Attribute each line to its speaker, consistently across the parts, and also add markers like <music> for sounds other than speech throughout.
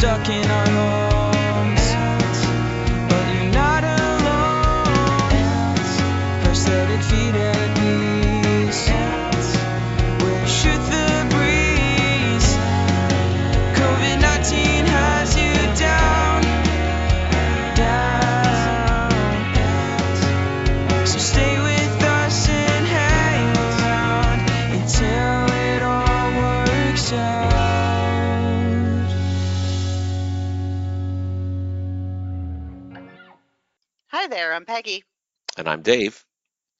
Speaker 1: stuck in our homes.
Speaker 2: Hi there, I'm Peggy.
Speaker 3: And I'm Dave.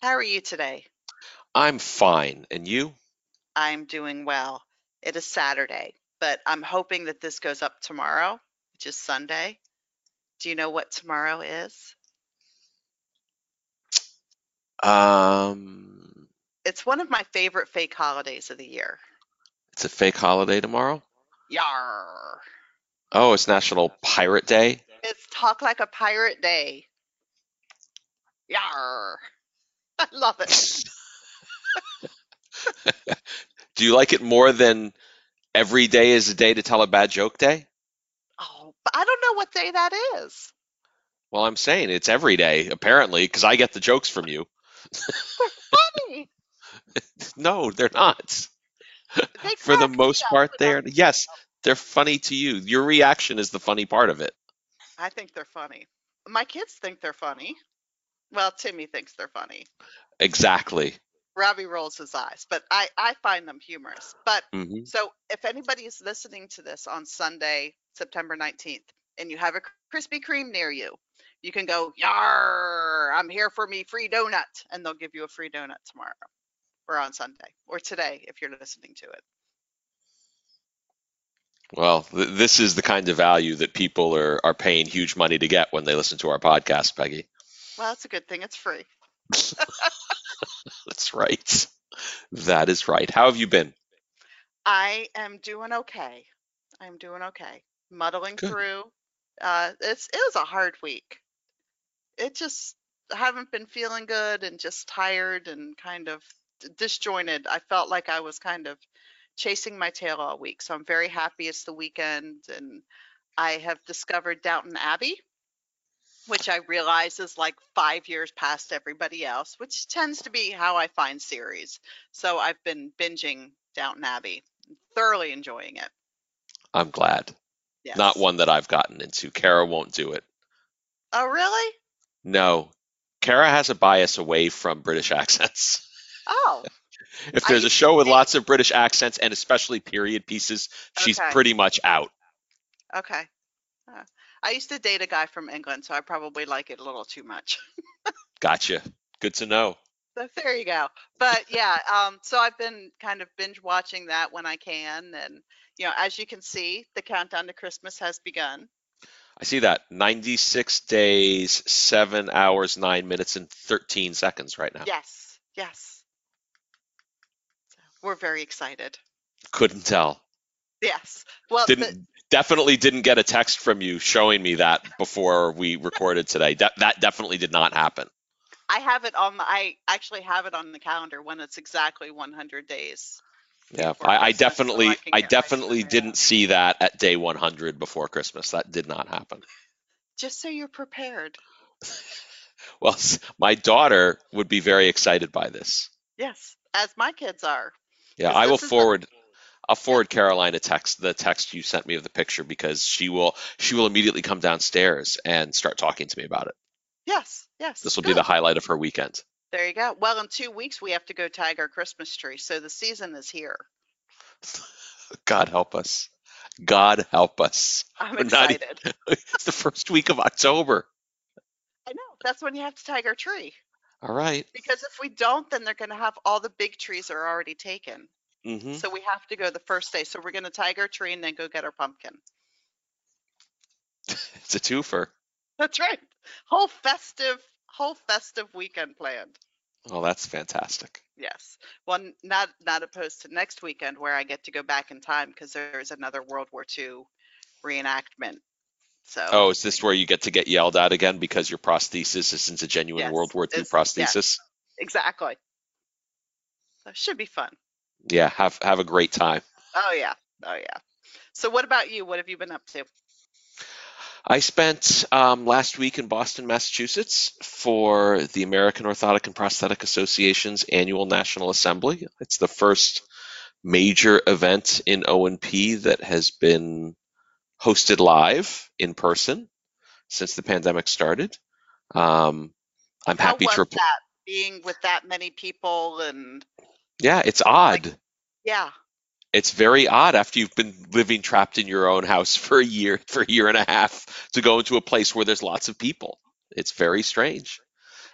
Speaker 2: How are you today?
Speaker 3: I'm fine. And you?
Speaker 2: I'm doing well. It is Saturday, but I'm hoping that this goes up tomorrow, which is Sunday. Do you know what tomorrow is?
Speaker 3: Um,
Speaker 2: It's one of my favorite fake holidays of the year.
Speaker 3: it's a fake holiday tomorrow.
Speaker 2: Yar.
Speaker 3: Oh, it's National Pirate Day.
Speaker 2: It's Talk Like a Pirate Day. Yar. I love it. <laughs>
Speaker 3: Do you like it more than every day is a day to tell a bad joke day?
Speaker 2: Oh, but I don't know what day that is.
Speaker 3: Well, I'm saying it's every day, apparently, because I get the jokes from you. <laughs>
Speaker 2: Funny.
Speaker 3: No, they're not.
Speaker 2: They
Speaker 3: For the most part, they're yes, they're funny to you. Your reaction is the funny part of it.
Speaker 2: I think they're funny. My kids think they're funny. Well, Timmy thinks they're funny.
Speaker 3: Exactly.
Speaker 2: Robbie rolls his eyes, but I, I find them humorous. But
Speaker 3: hmm
Speaker 2: so if anybody is listening to this on Sunday, September 19th, and you have a Krispy Kreme near you, you can go, Yar, I'm here for me free donut. And they'll give you a free donut tomorrow or on Sunday or today if you're listening to it.
Speaker 3: Well, th- this is the kind of value that people are, are paying huge money to get when they listen to our podcast, Peggy.
Speaker 2: Well, that's a good thing it's free. <laughs>
Speaker 3: That's right. That is right. How have you been?
Speaker 2: I am doing okay. I'm doing okay. Muddling
Speaker 3: Good.
Speaker 2: through. Uh, it's it was a hard week. It just I haven't been feeling good and just tired and kind of disjointed. I felt like I was kind of chasing my tail all week. So I'm very happy it's the weekend and I have discovered Downton Abbey, which I realize is like five years past everybody else, which tends to be how I find series. So I've been binging Downton Abbey, thoroughly enjoying it.
Speaker 3: I'm glad.
Speaker 2: Yes.
Speaker 3: Not one that I've gotten into. Kara won't do it.
Speaker 2: Oh, really?
Speaker 3: No. Kara has a bias away from British <laughs> accents.
Speaker 2: Oh,
Speaker 3: If there's a show with
Speaker 2: think-
Speaker 3: lots of British accents and especially period pieces, she's
Speaker 2: Okay.
Speaker 3: pretty much out.
Speaker 2: okay. I used to date a guy from England, so I probably like it a little too much. <laughs>
Speaker 3: Gotcha. Good to know.
Speaker 2: So there you go. But yeah, um, so I've been kind of binge watching that when I can, and you know, as you can see, the countdown to Christmas has begun.
Speaker 3: I see that. 96 days, 7 hours, 9 minutes, and 13 seconds right now.
Speaker 2: Yes, yes. So we're very excited.
Speaker 3: Couldn't tell.
Speaker 2: Yes. Well,
Speaker 3: Didn't definitely didn't get a text from you showing me that before we recorded today. De- that definitely did not happen.
Speaker 2: I have it on. The, I actually have it on the calendar when it's exactly 100 days.
Speaker 3: Yeah, I, I
Speaker 2: Christmas, so
Speaker 3: definitely,
Speaker 2: I
Speaker 3: I, definitely didn't see that at day 100 before Christmas. That did not happen.
Speaker 2: Just so you're prepared. <laughs>
Speaker 3: Well, my daughter would be very excited by this.
Speaker 2: Yes, as my kids are.
Speaker 3: Yeah, I will
Speaker 2: is the-
Speaker 3: forward. I'll forward Caroline a text, the text you sent me of the picture, because she will, she will immediately come downstairs and start talking to me about it.
Speaker 2: Yes, yes.
Speaker 3: This will be the highlight of her weekend.
Speaker 2: There you go. Well, in two weeks we have to go tag our Christmas tree, so the season is here. <laughs>
Speaker 3: God help us. God help us.
Speaker 2: I'm
Speaker 3: We're
Speaker 2: excited. <laughs>
Speaker 3: It's the first week of October.
Speaker 2: I know. That's when you have to tag our tree.
Speaker 3: All right.
Speaker 2: Because if we don't, then they're going to have all the big trees are already taken.
Speaker 3: Mm-hmm.
Speaker 2: So we have to go the first day. So we're going to tag our tree and then go get our pumpkin. <laughs>
Speaker 3: It's a twofer.
Speaker 2: That's right. Whole festive, whole festive weekend planned.
Speaker 3: Oh, that's fantastic.
Speaker 2: Yes. Well, not not opposed to next weekend where I get to go back in time because there's another World War II reenactment. So
Speaker 3: Oh, is this where you get to get yelled at again because your prosthesis isn't a genuine
Speaker 2: Yes,
Speaker 3: World War II prosthesis?
Speaker 2: exactly. So it should be fun.
Speaker 3: Yeah, have have a great time.
Speaker 2: Oh yeah. Oh yeah. So what about you? What have you been up to?
Speaker 3: I spent um, last week in Boston, Massachusetts for the American Orthotic and Prosthetic Association's annual National Assembly. It's the first major event in O&P that has been hosted live in person since the pandemic started. Um, I'm
Speaker 2: How
Speaker 3: happy to report.
Speaker 2: that being with that many people and
Speaker 3: Yeah, it's odd.
Speaker 2: yeah.
Speaker 3: It's very odd after you've been living trapped in your own house for a year, <laughs> for a year and a half, to go into a place where there's lots of people. It's very strange.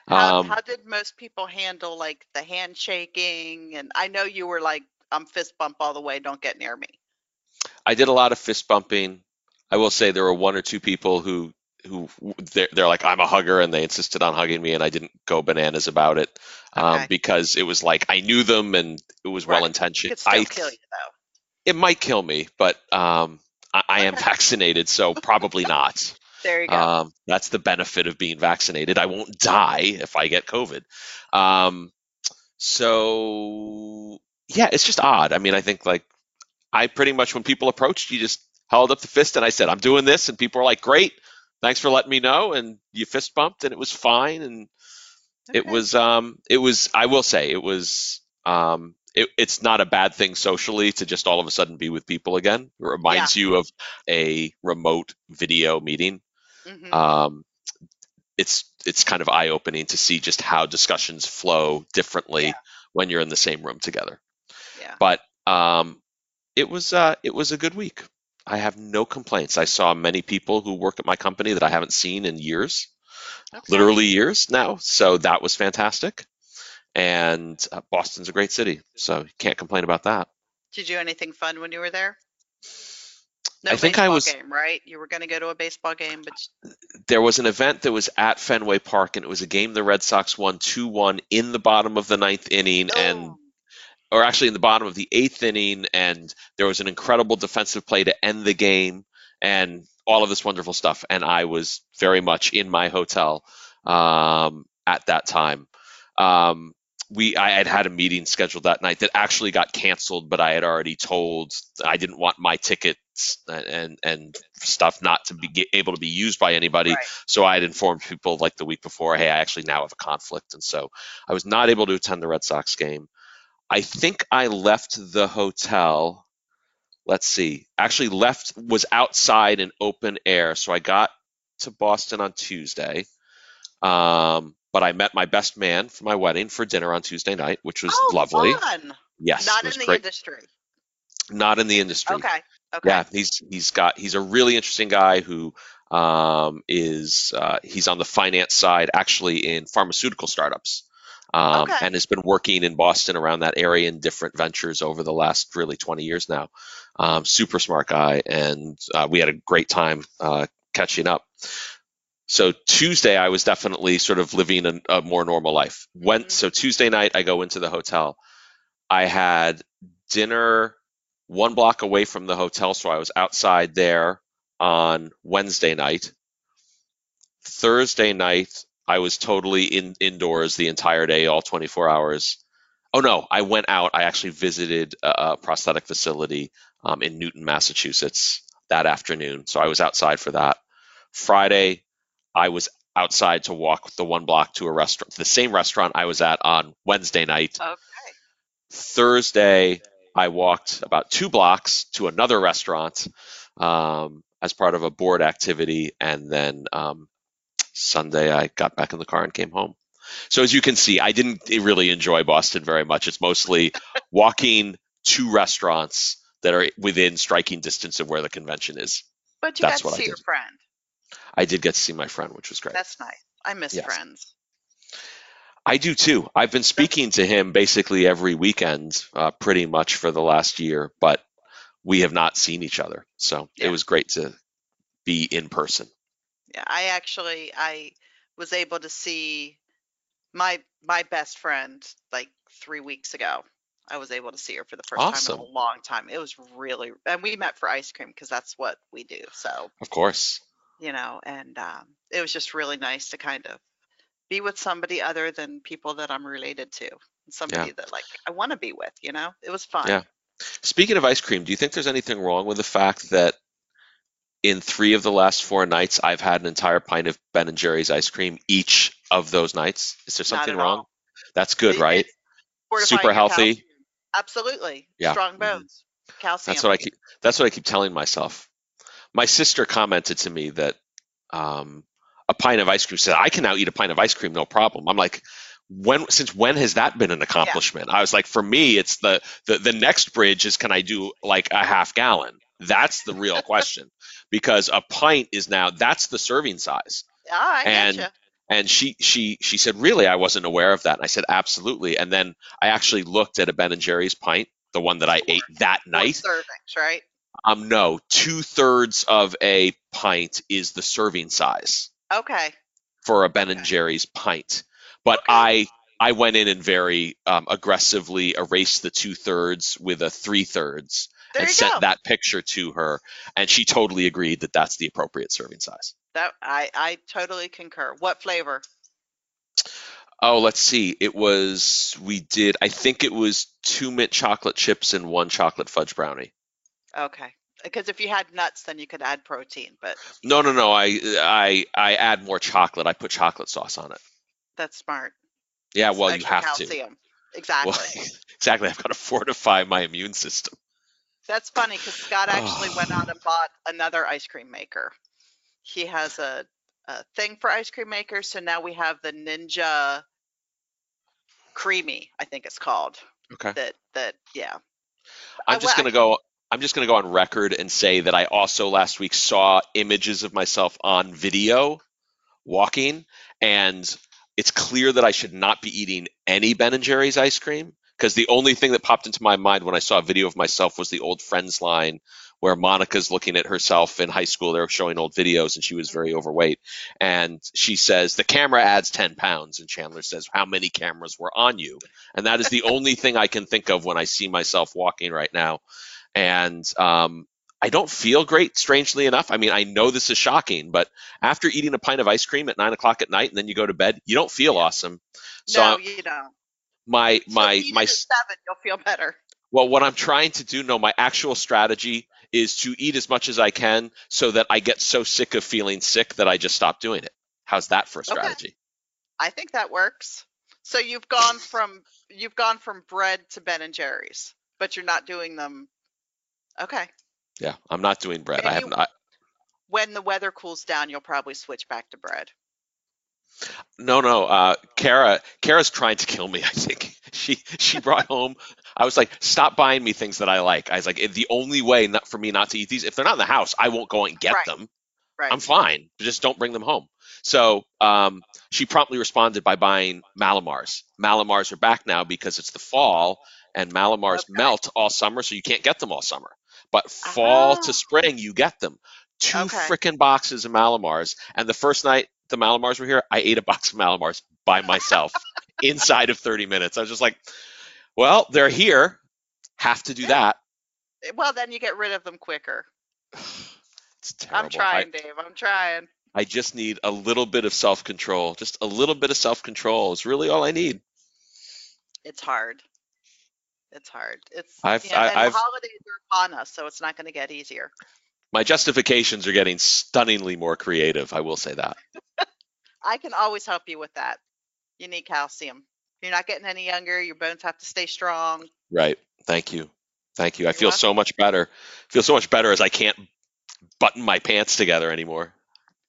Speaker 2: How,
Speaker 3: Um,
Speaker 2: how did most people handle like the handshaking? And I know you were like, I'm fist bump all the way, don't get near me.
Speaker 3: I did a lot of fist bumping. I will say there were one or two people who who they're, they're like I'm a hugger and they insisted on hugging me and I didn't go bananas about it um,
Speaker 2: Okay.
Speaker 3: because it was like I knew them and it was
Speaker 2: Right.
Speaker 3: well
Speaker 2: It
Speaker 3: intentioned.
Speaker 2: could still
Speaker 3: I
Speaker 2: kill you though.
Speaker 3: it might kill me, but um, I, I am <laughs> vaccinated, so probably not.
Speaker 2: There you go.
Speaker 3: Um, that's the benefit of being vaccinated. I won't die if I get COVID. Um, so yeah, it's just odd. I mean, I think like I pretty much when people approached, you just held up the fist and I said, "I'm doing this," and people were like, "Great, thanks for letting me know." And you fist bumped, and it was fine. And it was, um, it was. I will say, it was. Um, it, it's not a bad thing socially to just all of a sudden be with people again. It reminds you of a remote video meeting
Speaker 2: Mhm.
Speaker 3: um, it's it's kind of eye opening to see just how discussions flow differently
Speaker 2: Yeah.
Speaker 3: when you're in the same room together.
Speaker 2: yeah.
Speaker 3: But um, it was uh, it was a good week. I have no complaints. I saw many people who work at my company that I haven't seen in years,
Speaker 2: Okay.
Speaker 3: literally years now. So that was fantastic. And uh, Boston's a great city, so you can't complain about that.
Speaker 2: Did you do anything fun when you were there? No
Speaker 3: I think I was-
Speaker 2: game, right? You were going to go to a baseball game, but
Speaker 3: there was an event that was at Fenway Park, and it was a game the Red Sox won 2 1 in the bottom of the ninth inning, and
Speaker 2: Oh,
Speaker 3: or actually in the bottom of the eighth inning, and there was an incredible defensive play to end the game, and all of this wonderful stuff. And I was very much in my hotel um, at that time. Um, we I had had a meeting scheduled that night that actually got canceled, but I had already told I didn't want my tickets and and stuff not to be able to be used by anybody.
Speaker 2: Right.
Speaker 3: So I had informed people like the week before, hey, I actually now have a conflict, and so I was not able to attend the Red Sox game. I think I left the hotel. Let's see. Actually, left was outside in open air. So I got to Boston on Tuesday. Um, but I met my best man for my wedding for dinner on Tuesday night, which was
Speaker 2: oh,
Speaker 3: lovely.
Speaker 2: Fun.
Speaker 3: Yes,
Speaker 2: Not in the
Speaker 3: great.
Speaker 2: industry.
Speaker 3: Not in the industry.
Speaker 2: Okay. Okay.
Speaker 3: Yeah, he's he's got he's a really interesting guy who um, is uh, he's on the finance side actually in pharmaceutical startups. Um,
Speaker 2: Okay.
Speaker 3: and has been working in Boston around that area in different ventures over the last really 20 years now. Um, super smart guy, and uh, we had a great time uh, catching up. So Tuesday, I was definitely sort of living a, a more normal life. Went
Speaker 2: Mhm.
Speaker 3: so Tuesday night, I go into the hotel. I had dinner one block away from the hotel, so I was outside there on Wednesday night. Thursday night, I was totally in indoors the entire day, all 24 hours. Oh no, I went out. I actually visited a, a prosthetic facility um, in Newton, Massachusetts that afternoon, so I was outside for that. Friday, I was outside to walk the one block to a restaurant, the same restaurant I was at on Wednesday night.
Speaker 2: Okay.
Speaker 3: Thursday, I walked about two blocks to another restaurant um, as part of a board activity, and then um, Sunday I got back in the car and came home. So as you can see, I didn't really enjoy Boston very much. It's mostly <laughs> walking to restaurants that are within striking distance of where the convention is.
Speaker 2: But you
Speaker 3: That's
Speaker 2: got to see your friend.
Speaker 3: I did get to see my friend, which was great.
Speaker 2: That's nice. I miss
Speaker 3: Yes.
Speaker 2: friends.
Speaker 3: I do too. I've been speaking to him basically every weekend, uh, pretty much for the last year, but we have not seen each other. So
Speaker 2: Yeah.
Speaker 3: it was great to be in person.
Speaker 2: Yeah, I actually I was able to see my my best friend like three weeks ago. I was able to see her for the first time in a long time. It was really, and we met for ice cream because that's what we do. So
Speaker 3: Of course.
Speaker 2: you know, and um, it was just really nice to kind of be with somebody other than people that I'm related to, somebody that like I want to be with. You know, it was fun.
Speaker 3: Yeah. Speaking of ice cream, do you think there's anything wrong with the fact that in three of the last four nights, I've had an entire pint of Ben and Jerry's ice cream each of those nights. Is there something wrong?
Speaker 2: all.
Speaker 3: That's good,
Speaker 2: It-
Speaker 3: right?
Speaker 2: it's
Speaker 3: Super healthy.
Speaker 2: calcium. Absolutely.
Speaker 3: Yeah.
Speaker 2: Strong
Speaker 3: Mhm.
Speaker 2: bones. Calcium.
Speaker 3: That's what I keep. That's what I keep telling myself. My sister commented to me that um, a pint of ice cream said I can now eat a pint of ice cream no problem. I'm like, when since when has that been an accomplishment? I was like, for me, it's the the the next bridge is can I do like a half gallon? That's the real question because a pint is now that's the serving size.
Speaker 2: Ah, I
Speaker 3: and-
Speaker 2: getcha.
Speaker 3: And she she she said, really, I wasn't aware of that. And I said, absolutely. And then I actually looked at a Ben and Jerry's pint, the one that I ate that
Speaker 2: Four
Speaker 3: night.
Speaker 2: servings, right?
Speaker 3: Um, no, two thirds of a pint is the serving size
Speaker 2: Okay.
Speaker 3: for a Ben and Jerry's pint. But
Speaker 2: Okay.
Speaker 3: I I went in and very um, aggressively erased the two thirds with a three thirds
Speaker 2: There
Speaker 3: and sent
Speaker 2: go.
Speaker 3: that picture to her, and she totally agreed that that's the appropriate serving size.
Speaker 2: That I I totally concur. What flavor?
Speaker 3: Oh, let's see. It was we did. I think it was two mint chocolate chips and one chocolate fudge brownie.
Speaker 2: Okay. Because if you had nuts, then you could add protein, but
Speaker 3: No, no, no. I I I add more chocolate. I put chocolate sauce on it.
Speaker 2: that's smart.
Speaker 3: Yeah, well, you have to. <laughs>
Speaker 2: Exactly.
Speaker 3: Well, exactly. I've got to fortify my immune system.
Speaker 2: That's funny because Scott actually went out and ah. bought another ice cream maker. He has a, a thing for ice cream makers, so now we have the Ninja CREAMi, I think it's called.
Speaker 3: Okay.
Speaker 2: That that yeah.
Speaker 3: I'm just gonna go. I'm just gonna go on record and say that I also last week saw images of myself on video walking, and it's clear that I should not be eating any Ben and Jerry's ice cream because the only thing that popped into my mind when I saw a video of myself was the old Friends line where Monica's looking at herself in high school. They're showing old videos, and she was very overweight. And she says the camera adds 10 pounds, and Chandler says, "How many cameras were on you?" And that is the only thing I can think of when I see myself walking right now. And um, I don't feel great, strangely enough. I mean, I know this is shocking, but after eating a pint of ice cream at nine o'clock at night and then you go to bed, you don't feel awesome. So
Speaker 2: no, you don't.
Speaker 3: My
Speaker 2: So
Speaker 3: my
Speaker 2: eat it
Speaker 3: my
Speaker 2: seven, you'll feel better.
Speaker 3: well, what I'm trying to do, no, my actual strategy is to eat as much as I can so that I get so sick of feeling sick that I just stop doing it. How's that for a strategy? Okay.
Speaker 2: I think that works. So you've gone from you've gone from bread to Ben and Jerry's, but you're not doing them. Okay.
Speaker 3: Yeah, I'm not doing bread. I have not.
Speaker 2: When the weather cools down, you'll probably switch back to bread.
Speaker 3: No, no. Uh, Kara, Kara's trying to kill me. <laughs> I think she she brought home. I was like, stop buying me things that I like. I was like, the only way not for me not to eat these, if they're not in the house, I won't go and get
Speaker 2: Right.
Speaker 3: them.
Speaker 2: Right.
Speaker 3: I'm fine. Just don't bring them home. So um, she promptly responded by buying Mallomars. Mallomars are back now because it's the fall, and Mallomars
Speaker 2: Okay.
Speaker 3: melt all summer, so you can't get them all summer. But fall
Speaker 2: Oh.
Speaker 3: to spring, you get them. Two
Speaker 2: Okay.
Speaker 3: frickin' boxes of Mallomars. And the first night the Mallomars were here, I ate a box of Mallomars by myself <laughs> inside of 30 minutes. I was just like, well, they're here. Have to do
Speaker 2: Yeah.
Speaker 3: that.
Speaker 2: well, then you get rid of them quicker. <sighs>
Speaker 3: It's terrible.
Speaker 2: I'm trying, Dave. I'm trying.
Speaker 3: I just need a little bit of self control. Just a little bit of self control is really all I need.
Speaker 2: It's hard. It's hard. It's
Speaker 3: I've-
Speaker 2: you know,
Speaker 3: I- I've-
Speaker 2: the holidays are upon us, so it's not going to get easier.
Speaker 3: My justifications are getting stunningly more creative. I will say that. <laughs>
Speaker 2: I can always help you with that. You need calcium. You're not getting any younger. Your bones have to stay strong.
Speaker 3: Right. Thank you. Thank you. I
Speaker 2: You're
Speaker 3: feel so much better. I feel so much better as I can't button my pants together anymore.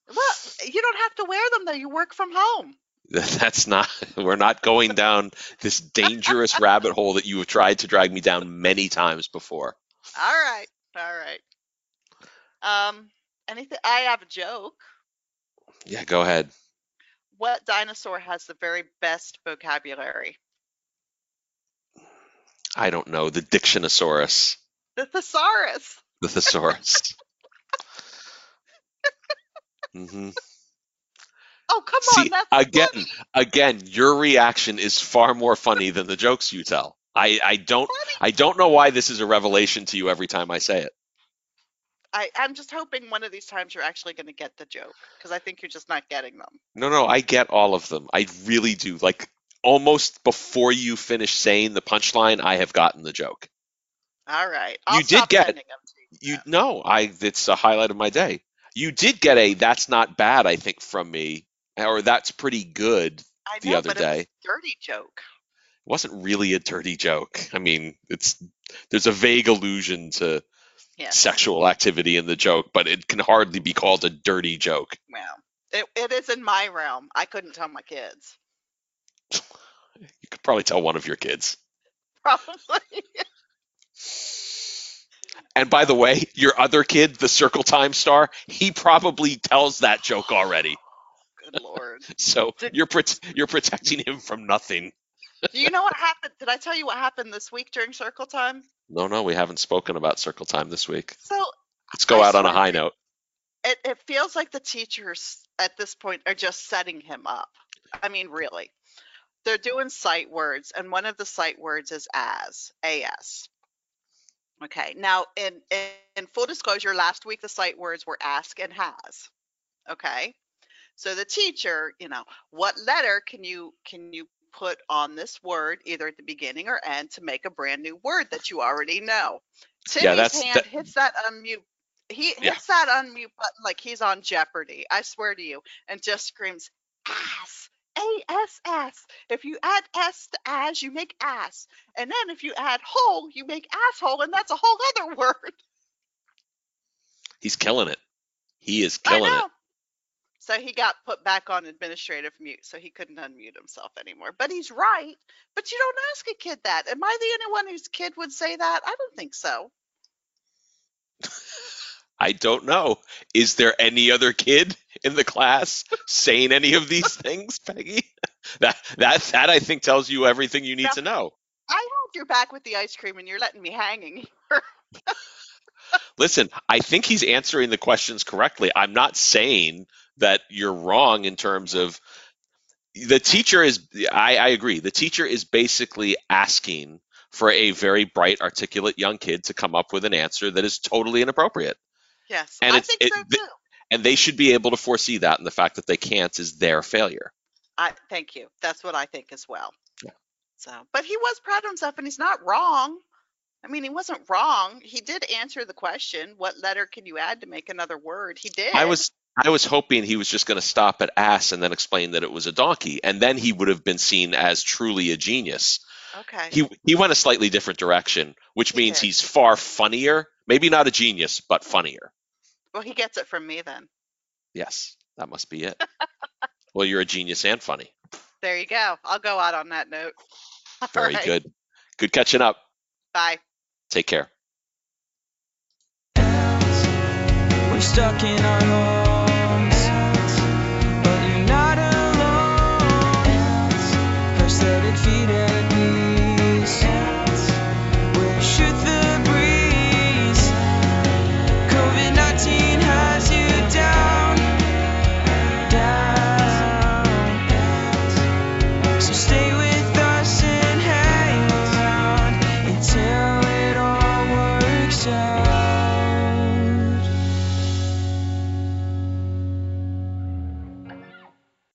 Speaker 2: Well, you don't have to wear them though. You work from home. <laughs>
Speaker 3: That's not, we're not going down this dangerous rabbit hole that you have tried to drag me down many times before. <laughs>
Speaker 2: All right. All right. Um, anything? I have a joke.
Speaker 3: Yeah, go ahead.
Speaker 2: What dinosaur has the very best vocabulary?
Speaker 3: I don't know. The Dictionosaurus.
Speaker 2: The thesaurus.
Speaker 3: The thesaurus. mm-hmm.
Speaker 2: Oh, come on.
Speaker 3: See,
Speaker 2: That's
Speaker 3: again,
Speaker 2: funny.
Speaker 3: again, your reaction is far more funny than the jokes you tell. I, I don't
Speaker 2: Funny.
Speaker 3: I don't know why this is a revelation to you every time I say it.
Speaker 2: I, I'm just hoping one of these times you're actually going to get the joke because I think you're just not getting them.
Speaker 3: No, no, I get all of them. I really do. Like almost before you finish saying the punchline, I have gotten the joke.
Speaker 2: All right. I'll
Speaker 3: You did get-
Speaker 2: to you.
Speaker 3: You know, I it's a highlight of my day. You did get a that's not bad, I think, from me, or that's pretty good.
Speaker 2: I
Speaker 3: The
Speaker 2: know,
Speaker 3: other day.
Speaker 2: dirty joke.
Speaker 3: It wasn't really a dirty joke. I mean, it's there's a vague allusion to
Speaker 2: Yes.
Speaker 3: sexual activity in the joke, but it can hardly be called a dirty joke.
Speaker 2: Well, it, it is in my realm. I couldn't tell my kids. <laughs>
Speaker 3: You could probably tell one of your kids. <laughs>
Speaker 2: Probably.
Speaker 3: And by the way, your other kid, the Circle Time star, he probably tells that joke already.
Speaker 2: Good lord. <laughs>
Speaker 3: So
Speaker 2: Did-
Speaker 3: you're prot- you're protecting him from nothing.
Speaker 2: Do you know what happened? Did I tell you what happened this week during circle time?
Speaker 3: No, no, we haven't spoken about Circle Time this week.
Speaker 2: So
Speaker 3: Let's go
Speaker 2: I
Speaker 3: out on a high note.
Speaker 2: it, it feels like the teachers at this point are just setting him up. I mean, really. They're doing sight words, and one of the sight words is as, as. Okay, now in, in, in full disclosure, last week the sight words were ask and has. Okay, so the teacher, you know, what letter can you can you put on this word, either at the beginning or end, to make a brand new word that you already know? Timmy's
Speaker 3: Yeah, that's-
Speaker 2: hand
Speaker 3: that-
Speaker 2: hits that unmute he hits
Speaker 3: Yeah.
Speaker 2: that unmute button like he's on Jeopardy. I swear to you, and just screams ass. A S S. If you add S to as, you make ass. And then if you add hole, you make asshole, and that's a whole other <laughs> word.
Speaker 3: He's killing it. He is killing it.
Speaker 2: So he got put back on administrative mute, so he couldn't unmute himself anymore. But he's right. But you don't ask a kid that. Am I the only one whose kid would say that? I don't think so.
Speaker 3: I don't know. Is there any other kid in the class saying any of these <laughs> things, Peggy? That that that I think tells you everything you need
Speaker 2: No.
Speaker 3: to know.
Speaker 2: I held your back with the ice cream, and you're letting me hanging. Here. <laughs>
Speaker 3: Listen, I think he's answering the questions correctly. I'm not saying that you're wrong in terms of the teacher is I, I agree. The teacher is basically asking for a very bright, articulate young kid to come up with an answer that is totally inappropriate.
Speaker 2: Yes,
Speaker 3: And
Speaker 2: I
Speaker 3: it's-
Speaker 2: think
Speaker 3: it-
Speaker 2: so too.
Speaker 3: And they should be able to foresee that, and the fact that they can't is their failure.
Speaker 2: I thank you. That's what I think as well.
Speaker 3: Yeah.
Speaker 2: So, but he was proud of himself, and he's not wrong. I mean, he wasn't wrong. He did answer the question. What letter can you add to make another word? He did.
Speaker 3: I was I was hoping he was just going to stop at ass and then explain that it was a donkey, and then he would have been seen as truly a genius.
Speaker 2: okay.
Speaker 3: He he went a slightly different direction, which
Speaker 2: He
Speaker 3: means
Speaker 2: did.
Speaker 3: he's far funnier. Maybe not a genius, but funnier.
Speaker 2: well, he gets it from me then.
Speaker 3: Yes, that must be it. <laughs> well, you're a genius and funny.
Speaker 2: There you go. I'll go out on that note. <laughs> All
Speaker 3: Very
Speaker 2: right.
Speaker 3: good. Good catching up.
Speaker 2: Bye.
Speaker 3: Take care.